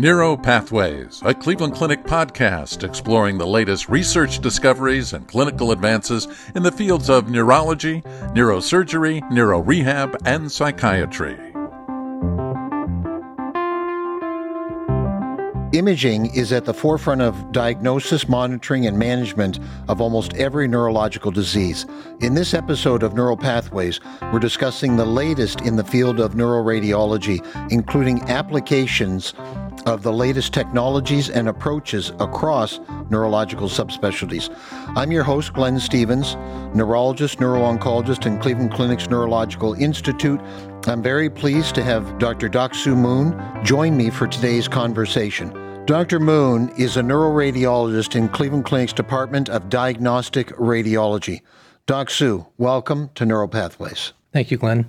Neuro Pathways, a Cleveland Clinic podcast exploring the latest research discoveries and clinical advances in the fields of neurology, neurosurgery, neurorehab, and psychiatry. Imaging is at the forefront of diagnosis, monitoring, and management of almost every neurological disease. In this episode of Neural Pathways, we're discussing the latest in the field of neuroradiology, including applications of the latest technologies and approaches across neurological subspecialties. I'm your host, Glenn Stevens, neurologist, neuro-oncologist in Cleveland Clinic's Neurological Institute. I'm very pleased to have Dr. Doksu Moon join me for today's conversation. Dr. Moon is a neuroradiologist in Cleveland Clinic's Department of Diagnostic Radiology. Dak-Soo, welcome to Neural Pathways. Thank you, Glenn.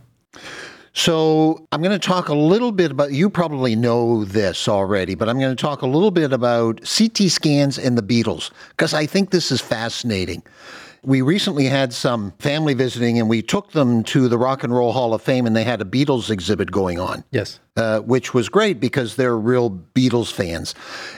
So, I'm going to talk a little bit about, you probably know this already, but I'm going to talk a little bit about CT scans and the Beatles, because I think this is fascinating. We recently had some family visiting and we took them to the Rock and Roll Hall of Fame and they had a Beatles exhibit going on. Yes. Uh, which was great because they're real Beatles fans.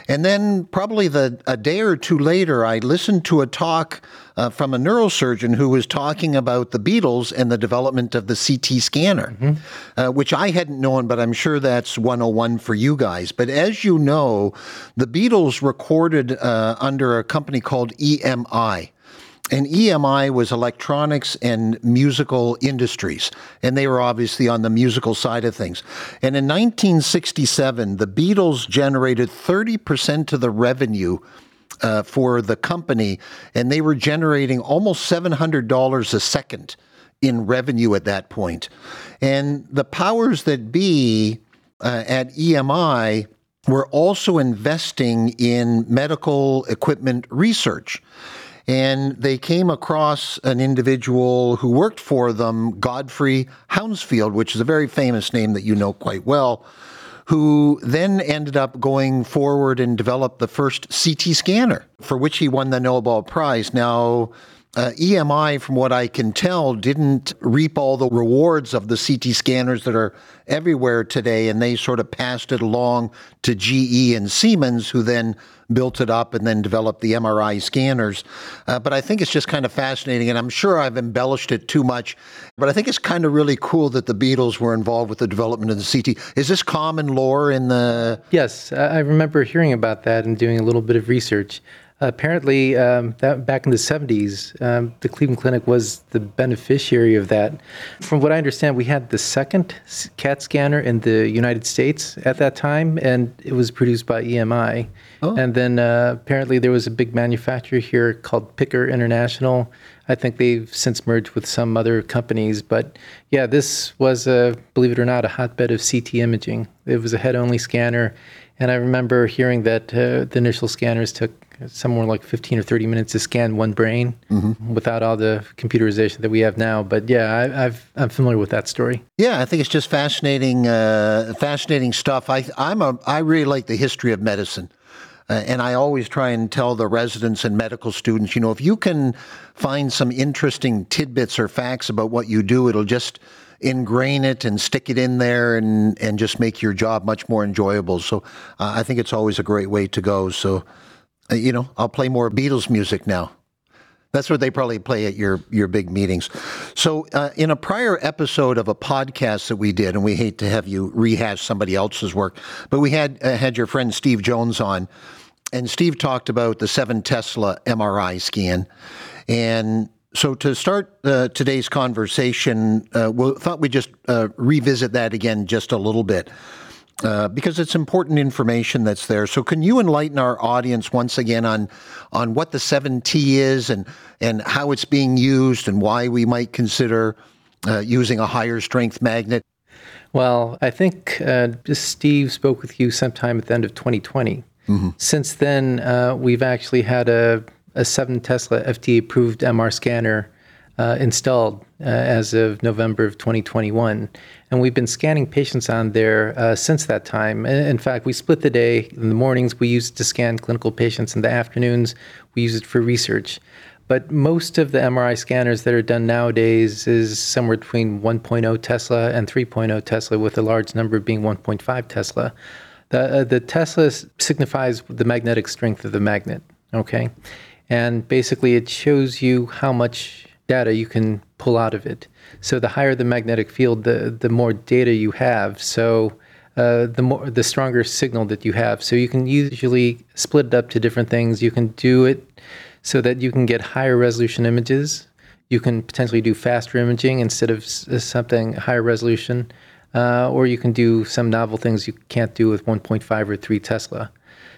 And then, probably the, a day or two later, I listened to a talk uh, from a neurosurgeon who was talking about the Beatles and the development of the CT scanner, mm-hmm. uh, which I hadn't known, but I'm sure that's 101 for you guys. But as you know, the Beatles recorded uh, under a company called EMI and EMI was electronics and musical industries, and they were obviously on the musical side of things. And in 1967, the Beatles generated 30% of the revenue uh, for the company, and they were generating almost $700 a second in revenue at that point. And the powers that be uh, at EMI were also investing in medical equipment research and they came across an individual who worked for them, Godfrey Hounsfield, which is a very famous name that you know quite well, who then ended up going forward and developed the first CT scanner, for which he won the Nobel Prize. Now, uh, EMI, from what I can tell, didn't reap all the rewards of the CT scanners that are everywhere today, and they sort of passed it along to GE and Siemens, who then built it up and then developed the MRI scanners. Uh, but I think it's just kind of fascinating, and I'm sure I've embellished it too much. But I think it's kind of really cool that the Beatles were involved with the development of the CT. Is this common lore in the? Yes, I remember hearing about that and doing a little bit of research apparently, um, that back in the 70s, um, the Cleveland Clinic was the beneficiary of that. From what I understand, we had the second CAT scanner in the United States at that time, and it was produced by EMI. Oh. And then uh, apparently there was a big manufacturer here called Picker International. I think they've since merged with some other companies, but yeah, this was, a, believe it or not, a hotbed of CT imaging. It was a head-only scanner, and I remember hearing that uh, the initial scanners took somewhere like 15 or 30 minutes to scan one brain mm-hmm. without all the computerization that we have now. But yeah, I, I've, I'm familiar with that story. Yeah, I think it's just fascinating, uh, fascinating stuff. I, I'm a, I really like the history of medicine. Uh, and I always try and tell the residents and medical students, you know, if you can find some interesting tidbits or facts about what you do, it'll just ingrain it and stick it in there and, and just make your job much more enjoyable. So uh, I think it's always a great way to go. So you know, I'll play more Beatles music now. That's what they probably play at your your big meetings. So, uh, in a prior episode of a podcast that we did, and we hate to have you rehash somebody else's work, but we had uh, had your friend Steve Jones on, and Steve talked about the seven Tesla MRI scan, and so to start uh, today's conversation, uh, we thought we'd just uh, revisit that again just a little bit uh, because it's important information that's there. So, can you enlighten our audience once again on on what the 7T is and and how it's being used and why we might consider uh, using a higher strength magnet? Well, I think uh, Steve spoke with you sometime at the end of 2020. Mm-hmm. Since then, uh, we've actually had a, a 7 Tesla FDA approved MR scanner uh, installed uh, as of November of 2021. And we've been scanning patients on there uh, since that time. In fact, we split the day. In the mornings, we use it to scan clinical patients. In the afternoons, we use it for research. But most of the MRI scanners that are done nowadays is somewhere between 1.0 Tesla and 3.0 Tesla, with a large number being 1.5 Tesla. The, uh, the Tesla signifies the magnetic strength of the magnet, okay? And basically, it shows you how much data you can pull out of it. So the higher the magnetic field, the, the more data you have. So uh, the more the stronger signal that you have. So you can usually split it up to different things. You can do it so that you can get higher resolution images. You can potentially do faster imaging instead of uh, something higher resolution, uh, or you can do some novel things you can't do with 1.5 or 3 Tesla.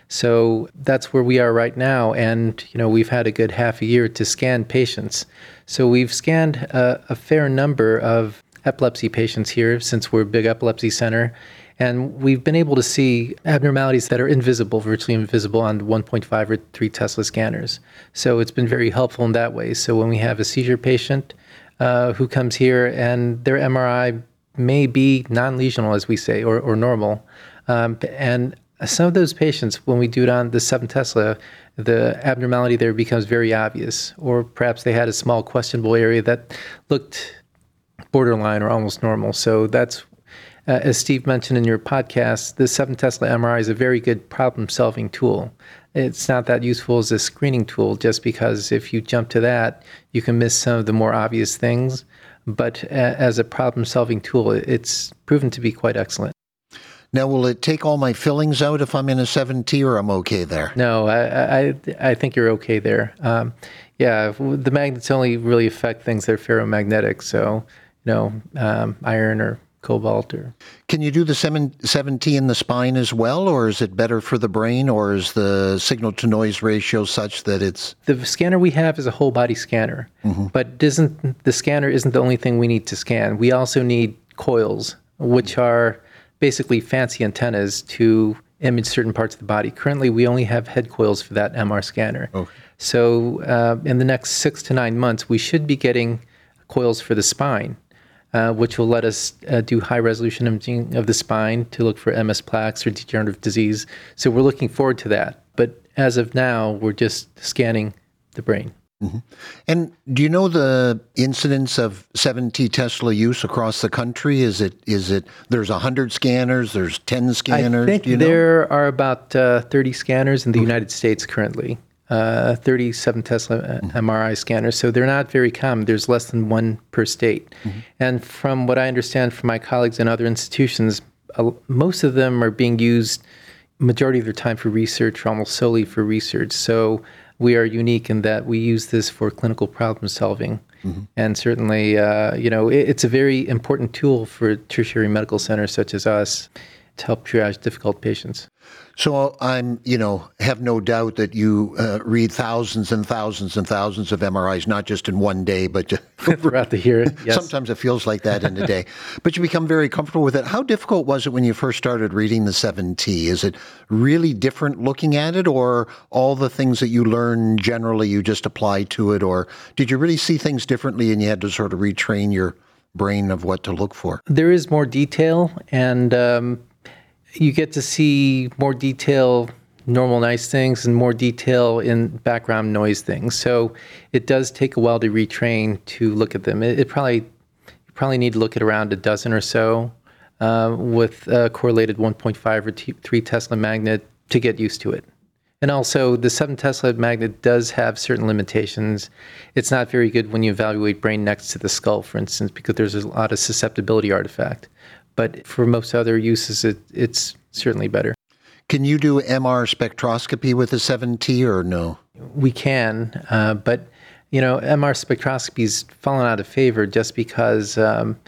So that's where we are right now, and you know we've had a good half a year to scan patients. So we've scanned a, a fair number of epilepsy patients here since we're a big epilepsy center and we've been able to see abnormalities that are invisible, virtually invisible on 1.5 or 3 Tesla scanners. So it's been very helpful in that way. So when we have a seizure patient uh, who comes here and their MRI may be non lesional, as we say, or, or normal, um, and some of those patients, when we do it on the 7 Tesla, the abnormality there becomes very obvious, or perhaps they had a small questionable area that looked borderline or almost normal. So that's uh, as Steve mentioned in your podcast, the 7 Tesla MRI is a very good problem solving tool. It's not that useful as a screening tool just because if you jump to that, you can miss some of the more obvious things. But uh, as a problem solving tool, it's proven to be quite excellent. Now, will it take all my fillings out if I'm in a 7T or I'm okay there? No, I, I, I think you're okay there. Um, yeah, the magnets only really affect things that are ferromagnetic. So, you know, um, iron or cobalt or can you do the 7, 7t in the spine as well or is it better for the brain or is the signal to noise ratio such that it's the scanner we have is a whole body scanner mm-hmm. but isn't the scanner isn't the only thing we need to scan we also need coils which are basically fancy antennas to image certain parts of the body currently we only have head coils for that mr scanner okay. so uh, in the next six to nine months we should be getting coils for the spine uh, which will let us uh, do high resolution imaging of the spine to look for MS plaques or degenerative disease. So we're looking forward to that. But as of now, we're just scanning the brain. Mm-hmm. And do you know the incidence of 7T Tesla use across the country? Is it is it there's 100 scanners, there's 10 scanners? I think you know? there are about uh, 30 scanners in the okay. United States currently uh, 37 Tesla mm-hmm. MRI scanners. So they're not very common. There's less than one per state. Mm-hmm. And from what I understand from my colleagues in other institutions, uh, most of them are being used majority of their time for research, almost solely for research. So we are unique in that we use this for clinical problem solving. Mm-hmm. And certainly, uh, you know, it, it's a very important tool for tertiary medical centers such as us to help triage difficult patients. So I'm, you know, have no doubt that you uh, read thousands and thousands and thousands of MRIs, not just in one day, but throughout the year. Yes. Sometimes it feels like that in a day, but you become very comfortable with it. How difficult was it when you first started reading the 7T? Is it really different looking at it, or all the things that you learn generally you just apply to it, or did you really see things differently and you had to sort of retrain your brain of what to look for? There is more detail and. Um, you get to see more detail normal nice things and more detail in background noise things. So it does take a while to retrain to look at them. It, it probably you probably need to look at around a dozen or so uh, with a correlated 1.5 or t- 3 Tesla magnet to get used to it. And also, the 7 Tesla magnet does have certain limitations. It's not very good when you evaluate brain next to the skull, for instance, because there's a lot of susceptibility artifact but for most other uses, it, it's certainly better. Can you do MR spectroscopy with a 7T or no? We can, uh, but you know, MR spectroscopy's fallen out of favor just because um,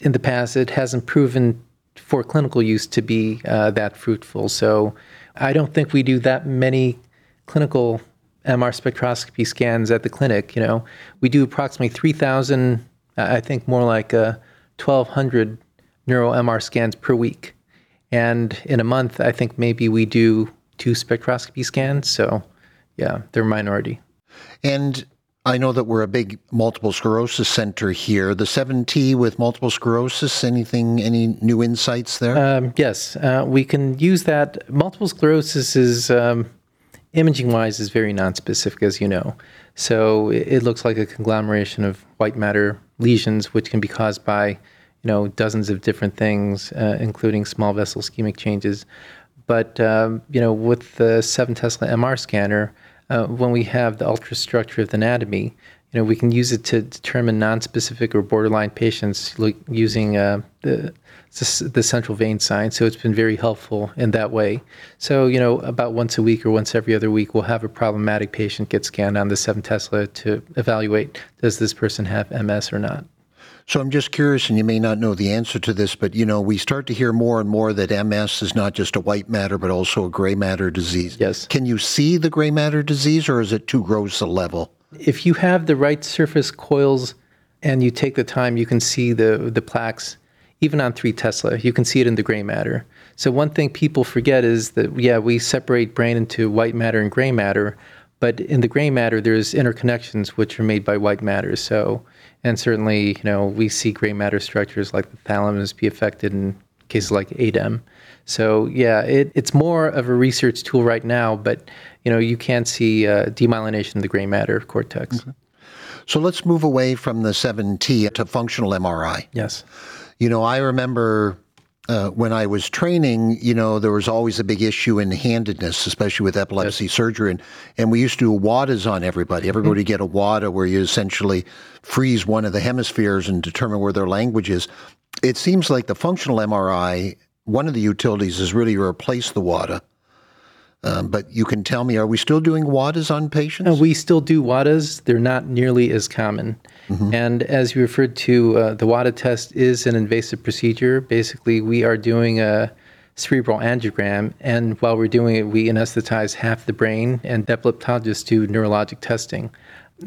in the past it hasn't proven for clinical use to be uh, that fruitful. So I don't think we do that many clinical MR spectroscopy scans at the clinic. You know, we do approximately 3,000, I think more like uh, 1,200 neuro MR scans per week. And in a month, I think maybe we do two spectroscopy scans. So, yeah, they're minority. And I know that we're a big multiple sclerosis center here. The 7T with multiple sclerosis, anything, any new insights there? Um, yes, uh, we can use that. Multiple sclerosis is, um, imaging wise, is very nonspecific, as you know. So it, it looks like a conglomeration of white matter lesions, which can be caused by you know, dozens of different things, uh, including small vessel ischemic changes. But um, you know, with the seven Tesla MR scanner, uh, when we have the ultrastructure of the anatomy, you know, we can use it to determine non-specific or borderline patients using uh, the the central vein sign. So it's been very helpful in that way. So you know, about once a week or once every other week, we'll have a problematic patient get scanned on the seven Tesla to evaluate does this person have MS or not. So I'm just curious, and you may not know the answer to this, but you know, we start to hear more and more that MS is not just a white matter, but also a gray matter disease. Yes. Can you see the gray matter disease, or is it too gross a level? If you have the right surface coils and you take the time, you can see the the plaques. Even on three Tesla, you can see it in the gray matter. So one thing people forget is that yeah, we separate brain into white matter and gray matter, but in the gray matter, there's interconnections which are made by white matter. So and certainly, you know, we see gray matter structures like the thalamus be affected in cases like ADEM. So yeah, it, it's more of a research tool right now, but you know, you can see uh, demyelination of the gray matter cortex. Mm-hmm. So let's move away from the 7T to functional MRI. Yes. You know, I remember uh, when I was training, you know, there was always a big issue in handedness, especially with epilepsy yes. surgery. And, and we used to do WADAs on everybody. Everybody mm-hmm. get a WADA where you essentially freeze one of the hemispheres and determine where their language is. It seems like the functional MRI, one of the utilities is really to replace the WADA. Um, but you can tell me, are we still doing WADAs on patients? Uh, we still do WADAs. They're not nearly as common. Mm-hmm. And as you referred to, uh, the WADA test is an invasive procedure. Basically, we are doing a cerebral angiogram, and while we're doing it, we anesthetize half the brain, and epileptologists do neurologic testing.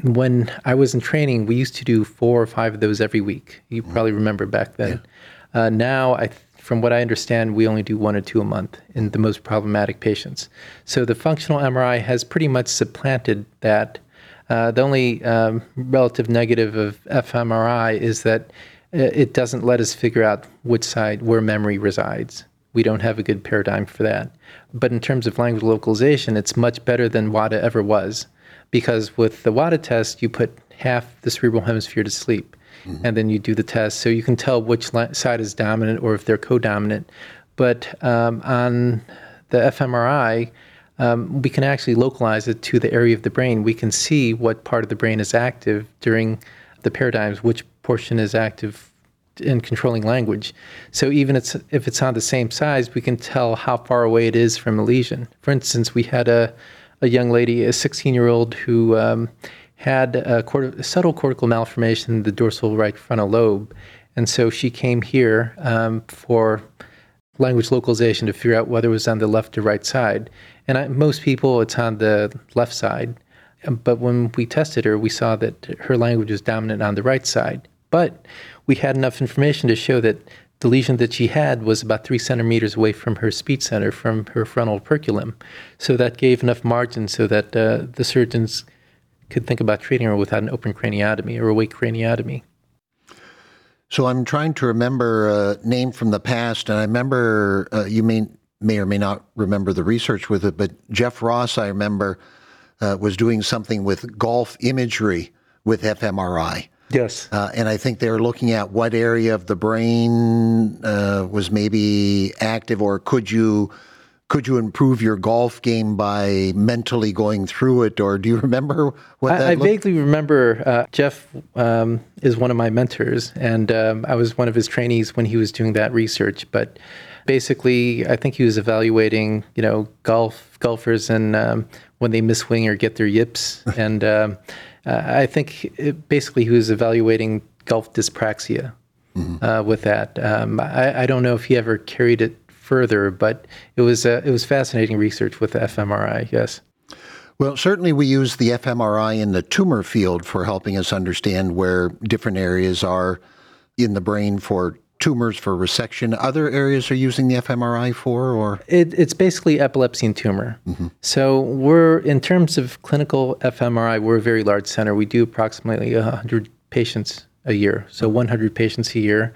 When I was in training, we used to do four or five of those every week. You mm-hmm. probably remember back then. Yeah. Uh, now, I from what I understand, we only do one or two a month in the most problematic patients. So the functional MRI has pretty much supplanted that. Uh, the only um, relative negative of fMRI is that uh, it doesn't let us figure out which side where memory resides. We don't have a good paradigm for that. But in terms of language localization, it's much better than WADA ever was, because with the WADA test, you put half the cerebral hemisphere to sleep mm-hmm. and then you do the test. So you can tell which side is dominant or if they're co-dominant. But um, on the fMRI, um, we can actually localize it to the area of the brain. We can see what part of the brain is active during the paradigms, which portion is active in controlling language. So even it's, if it's on the same size, we can tell how far away it is from a lesion. For instance, we had a, a young lady, a 16 year old, who um, had a, subtle cortical malformation in the dorsal right frontal lobe. And so she came here um, for language localization to figure out whether it was on the left or right side. And I, most people, it's on the left side. But when we tested her, we saw that her language was dominant on the right side. But we had enough information to show that the lesion that she had was about three centimeters away from her speech center, from her frontal operculum. So that gave enough margin so that uh, the surgeons could think about treating her without an open craniotomy or awake craniotomy. So I'm trying to remember a name from the past, and I remember uh, you may may or may not remember the research with it, but Jeff Ross, I remember, uh, was doing something with golf imagery with fMRI. Yes. Uh, and I think they were looking at what area of the brain uh, was maybe active, or could you could you improve your golf game by mentally going through it, or do you remember what I, that? I vaguely remember. Uh, Jeff um, is one of my mentors, and um, I was one of his trainees when he was doing that research. But basically, I think he was evaluating, you know, golf golfers and um, when they miss swing or get their yips, and um, uh, I think it, basically he was evaluating golf dyspraxia. Mm-hmm. Uh, with that, um, I, I don't know if he ever carried it further, but it was uh, it was fascinating research with the fMRI. Yes. Well, certainly we use the fMRI in the tumor field for helping us understand where different areas are in the brain for tumors for resection. Other areas are using the fMRI for, or it, it's basically epilepsy and tumor. Mm-hmm. So we're in terms of clinical fMRI, we're a very large center. We do approximately 100 patients a year, so 100 patients a year.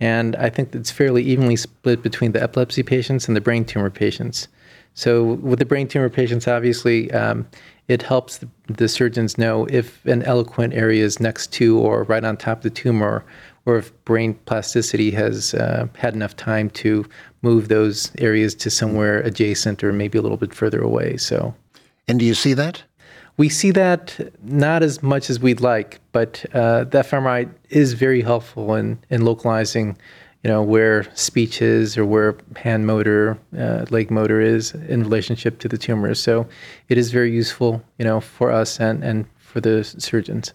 And I think it's fairly evenly split between the epilepsy patients and the brain tumor patients. So, with the brain tumor patients, obviously, um, it helps the, surgeons know if an eloquent area is next to or right on top of the tumor, or if brain plasticity has uh, had enough time to move those areas to somewhere adjacent or maybe a little bit further away. So, and do you see that? We see that not as much as we'd like, but uh, the fMRI is very helpful in, in localizing, you know, where speech is or where hand motor, uh, leg motor is in relationship to the tumor. So it is very useful, you know, for us and, and for the surgeons.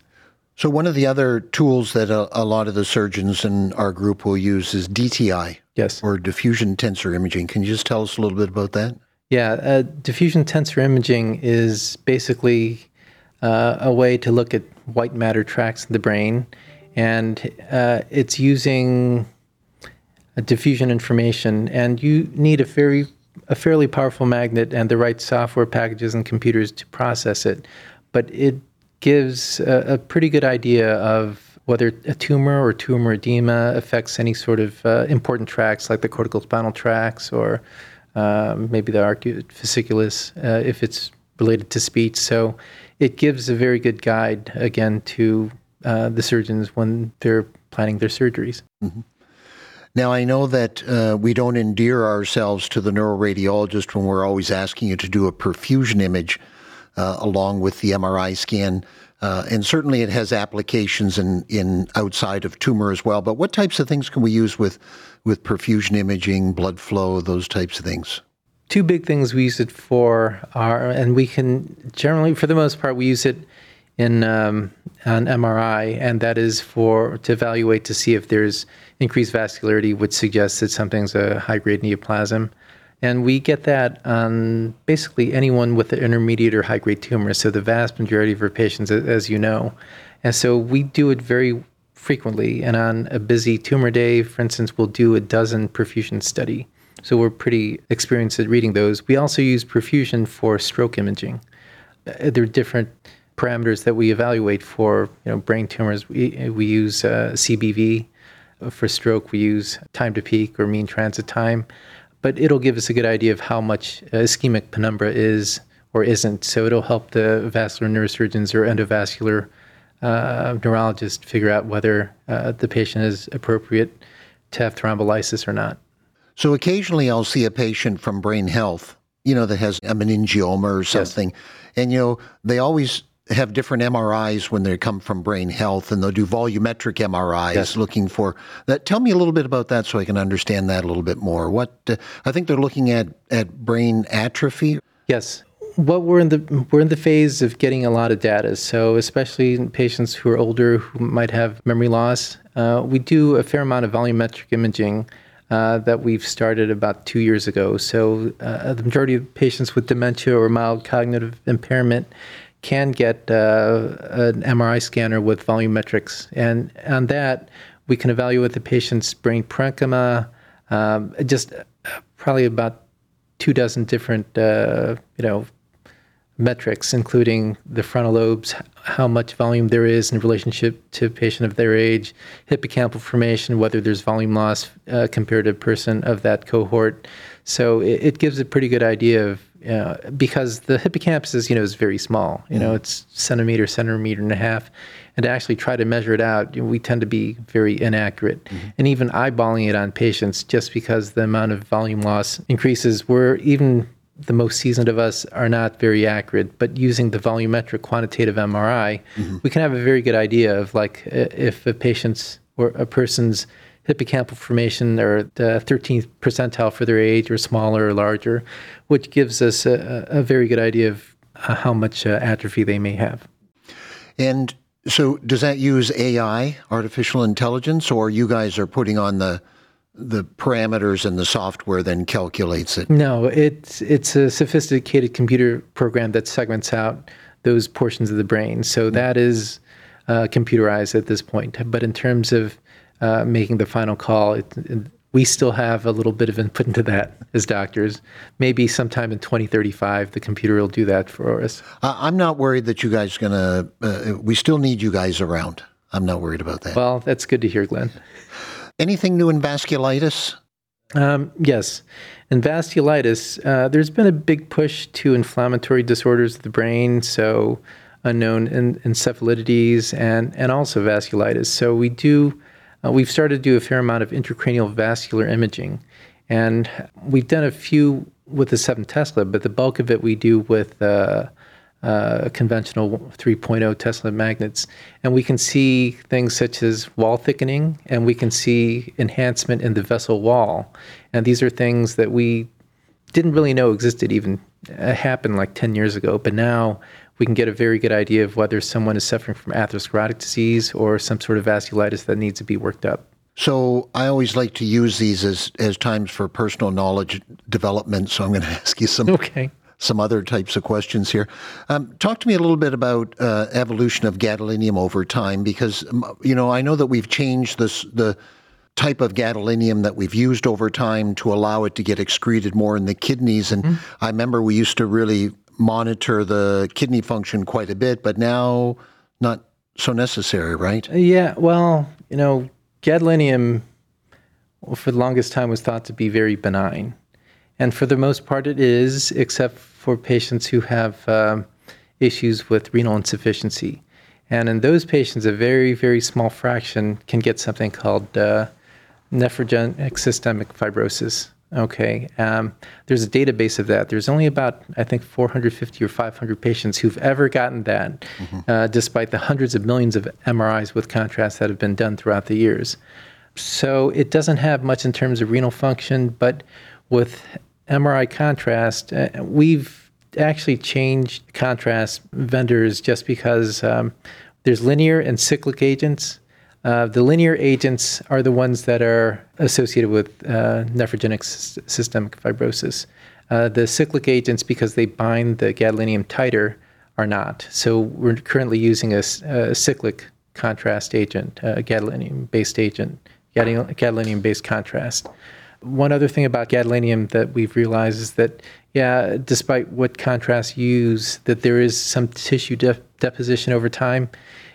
So one of the other tools that a, a, lot of the surgeons in our group will use is DTI. Yes. Or diffusion tensor imaging. Can you just tell us a little bit about that? Yeah, uh, diffusion tensor imaging is basically uh, a way to look at white matter tracts in the brain, and uh, it's using diffusion information. And you need a very a fairly powerful magnet and the right software packages and computers to process it, but it gives a, a pretty good idea of whether a tumor or tumor edema affects any sort of uh, important tracts like the cortical spinal tracts or um, maybe the arcuate fasciculus uh, if it's related to speech. So it gives a very good guide again to uh, the surgeons when they're planning their surgeries. Mm-hmm. Now, I know that uh, we don't endear ourselves to the neuroradiologist when we're always asking you to do a perfusion image uh, along with the MRI scan. Uh, and certainly it has applications in, in outside of tumor as well. But what types of things can we use with, with perfusion imaging, blood flow, those types of things? Two big things we use it for are, and we can generally, for the most part, we use it in um, an MRI, and that is for to evaluate to see if there's increased vascularity, which suggests that something's a high grade neoplasm. And we get that on basically anyone with an intermediate or high grade tumor. So the vast majority of our patients, as you know. And so we do it very frequently. And on a busy tumor day, for instance, we'll do a dozen perfusion study. So we're pretty experienced at reading those. We also use perfusion for stroke imaging. Uh, there are different parameters that we evaluate for you know brain tumors. We, we use uh, CBV. For stroke, we use time to peak or mean transit time but it'll give us a good idea of how much ischemic penumbra is or isn't. So it'll help the vascular neurosurgeons or endovascular uh, neurologists figure out whether uh, the patient is appropriate to have thrombolysis or not. So occasionally I'll see a patient from brain health, you know, that has a meningioma or something. Yes. And, you know, they always have different MRIs when they come from brain health, and they'll do volumetric MRIs yes. looking for that. Tell me a little bit about that so I can understand that a little bit more. What uh, I think they're looking at at brain atrophy. Yes. What we're in the we're in the phase of getting a lot of data. So especially patients who are older who might have memory loss, uh, we do a fair amount of volumetric imaging. Uh, that we've started about two years ago. So, uh, the majority of patients with dementia or mild cognitive impairment can get uh, an MRI scanner with volumetrics, and on that we can evaluate the patient's brain parenchyma, um, just probably about two dozen different uh, you know metrics, including the frontal lobes, how much volume there is in relationship to a patient of their age, hippocampal formation, whether there's volume loss uh, compared to a person of that cohort. So it, it, gives a pretty good idea of uh, because the hippocampus is, you know, is very small. You know, mm-hmm. it's centimeter, centimeter and a half, and to actually try to measure it out, you know, we tend to be very inaccurate. Mm-hmm. And even eyeballing it on patients, just because the amount of volume loss increases, we're even the most seasoned of us are not very accurate. But using the volumetric quantitative MRI, mm-hmm. we can have a very good idea of like if a patient's or a person's hippocampal formation or the 13th percentile for their age or smaller or larger, which gives us a, a very good idea of uh, how much uh, atrophy they may have. And so, does that use AI, artificial intelligence, or you guys are putting on the the parameters and the software then calculates it? No, it's it's a sophisticated computer program that segments out those portions of the brain. So mm-hmm. that is uh, computerized at this point. But in terms of uh, making the final call. It, it, we still have a little bit of input into that as doctors. Maybe sometime in 2035, the computer will do that for us. Uh, I'm not worried that you guys are going to, uh, we still need you guys around. I'm not worried about that. Well, that's good to hear, Glenn. Anything new in vasculitis? Um, yes. In vasculitis, uh, there's been a big push to inflammatory disorders of the brain, so unknown en- encephalitides and, and also vasculitis. So we do uh, we've started to do a fair amount of intracranial vascular imaging. And we've done a few with the 7 Tesla, but the bulk of it we do with uh, uh, conventional 3.0 Tesla magnets. And we can see things such as wall thickening, and we can see enhancement in the vessel wall. And these are things that we didn't really know existed even uh, happened like 10 years ago. But now we can get a very good idea of whether someone is suffering from atherosclerotic disease or some sort of vasculitis that needs to be worked up. So I always like to use these as, as times for personal knowledge development. So I'm going to ask you some okay some other types of questions here. Um, talk to me a little bit about uh, evolution of gadolinium over time, because um, you know I know that we've changed this the type of gadolinium that we've used over time to allow it to get excreted more in the kidneys. And mm-hmm. I remember we used to really monitor the kidney function quite a bit, but now not so necessary, right? Yeah. Well, you know, gadolinium for the longest time was thought to be very benign. And for the most part, it is, except for patients who have um, issues with renal insufficiency. And in those patients, a very, very small fraction can get something called uh, nephrogenic systemic fibrosis. Okay, um, there's a database of that. There's only about, I think, 450 or 500 patients who've ever gotten that, mm-hmm. uh, despite the hundreds of millions of MRIs with contrast that have been done throughout the years. So it doesn't have much in terms of renal function, but with MRI contrast, uh, we've actually changed contrast vendors just because um, there's linear and cyclic agents. Uh, the linear agents are the ones that are associated with uh, nephrogenic systemic fibrosis. Uh, the cyclic agents, because they bind the gadolinium tighter, are not. So we're currently using a, a cyclic contrast agent, a gadolinium-based agent, gadolinium-based contrast one other thing about gadolinium that we've realized is that, yeah, despite what contrast you use, that there is some tissue de- deposition over time.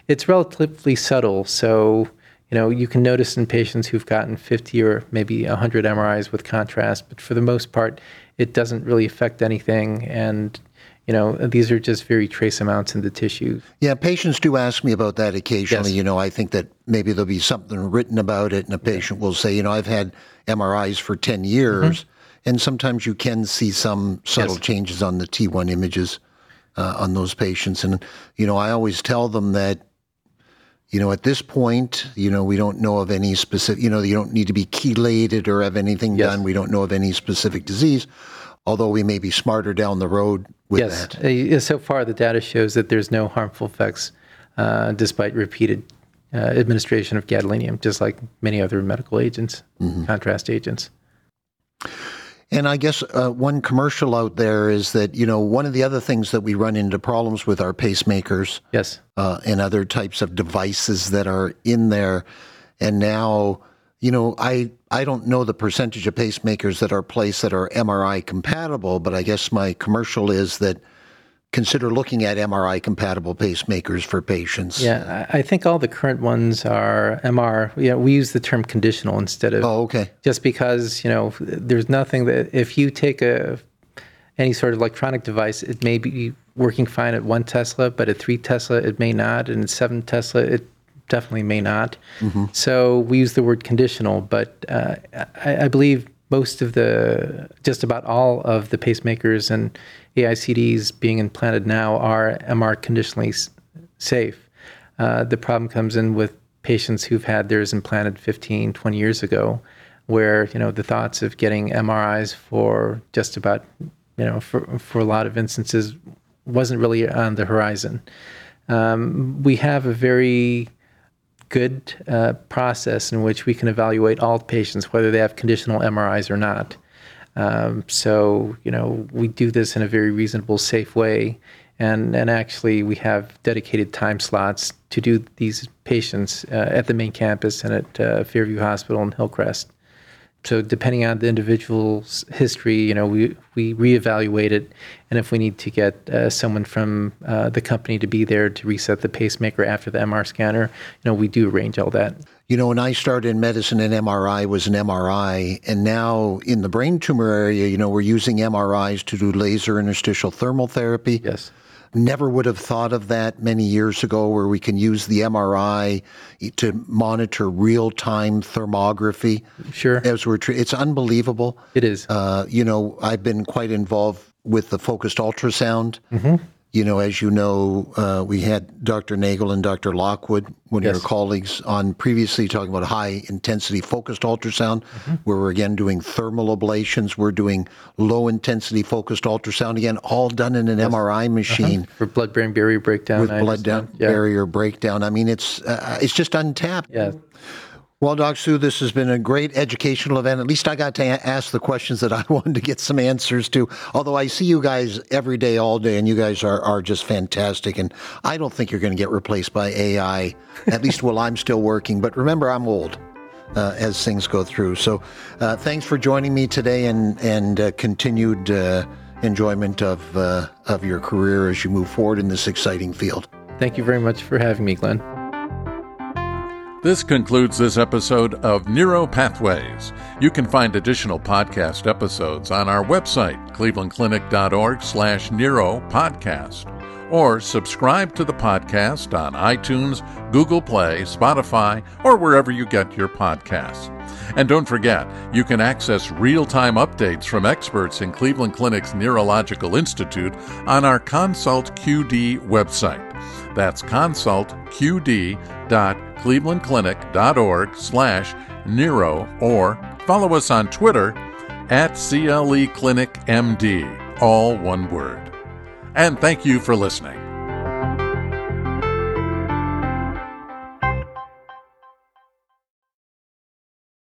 It's relatively subtle, so you know you can notice in patients who've gotten 50 or maybe 100 MRIs with contrast, but for the most part, it doesn't really affect anything, and you know, these are just very trace amounts in the tissue. Yeah, patients do ask me about that occasionally. Yes. You know, I think that maybe there'll be something written about it, and a patient will say, you know, I've had MRIs for 10 years, mm-hmm. and sometimes you can see some subtle yes. changes on the T1 images uh, on those patients. And, you know, I always tell them that you know, at this point, you know, we don't know of any specific, you know, you don't need to be chelated or have anything yes. done. We don't know of any specific disease although we may be smarter down the road with yes. that. Uh, so far, the data shows that there's no harmful effects uh, despite repeated uh, administration of gadolinium, just like many other medical agents, mm-hmm. contrast agents. And I guess uh, one commercial out there is that you know one of the other things that we run into problems with our pacemakers, yes, uh, and other types of devices that are in there, and now you know, I I don't know the percentage of pacemakers that are placed that are MRI compatible, but I guess my commercial is that consider looking at MRI compatible pacemakers for patients. Yeah, I think all the current ones are MR. Yeah, we use the term conditional instead of. Oh, okay. Just because you know, there's nothing that if you take a any sort of electronic device, it may be working fine at one Tesla, but at three Tesla it may not, and at seven Tesla it definitely may not. Mm-hmm. So we use the word conditional, but uh, I, I, believe most of the, just about all of the pacemakers and AICDs being implanted now are MR conditionally s- safe. Uh, the problem comes in with patients who've had theirs implanted 15, 20 years ago, where you know the thoughts of getting MRIs for just about you know for for a lot of instances wasn't really on the horizon. Um, we have a very good uh, process in which we can evaluate all patients, whether they have conditional MRIs or not. Um, so, you know, we do this in a very reasonable, safe way. And, and actually, we have dedicated time slots to do these patients uh, at the main campus and at uh, Fairview Hospital in Hillcrest so depending on the individual's history, you know, we we reevaluate it, and if we need to get uh, someone from uh, the company to be there to reset the pacemaker after the MR scanner, you know, we do arrange all that. You know, when I started in medicine, an MRI was an MRI, and now in the brain tumor area, you know, we're using MRIs to do laser interstitial thermal therapy. Yes. Never would have thought of that many years ago, where we can use the MRI to monitor real time thermography. Sure. As we're, tra- it's unbelievable. It is. Uh, you know, I've been quite involved with the focused ultrasound. Mm-hmm. You know, as you know, uh, we had Dr. Nagel and Dr. Lockwood, one Yes. of your colleagues, on previously talking about high intensity focused ultrasound, where we're again doing thermal ablations. We're doing low intensity focused ultrasound, again, all done in an MRI machine For blood brain barrier breakdown. with blood down. Yeah. barrier breakdown. I mean, it's uh, it's just untapped. Yeah. Well, Doksu, this has been a great educational event. At least I got to a- ask the questions that I wanted to get some answers to. Although I see you guys every day, all day, and you guys are, are just fantastic. And I don't think you're going to get replaced by AI, at least while I'm still working. But remember, I'm old. Uh, as things go through. So, uh, thanks for joining me today, and and uh, continued uh, enjoyment of uh, of your career as you move forward in this exciting field. Thank you very much for having me, Glenn. This concludes this episode of Neuro Pathways. You can find additional podcast episodes on our website, clevelandclinic.org slash neuro podcast, or subscribe to the podcast on iTunes, Google Play, Spotify, or wherever you get your podcasts. And don't forget, you can access real-time updates from experts in Cleveland Clinic's Neurological Institute on our Consult QD website. That's consultqd.clevelandclinic.org slash neuro or follow us on Twitter at CLE Clinic MD, all one word. And thank you for listening.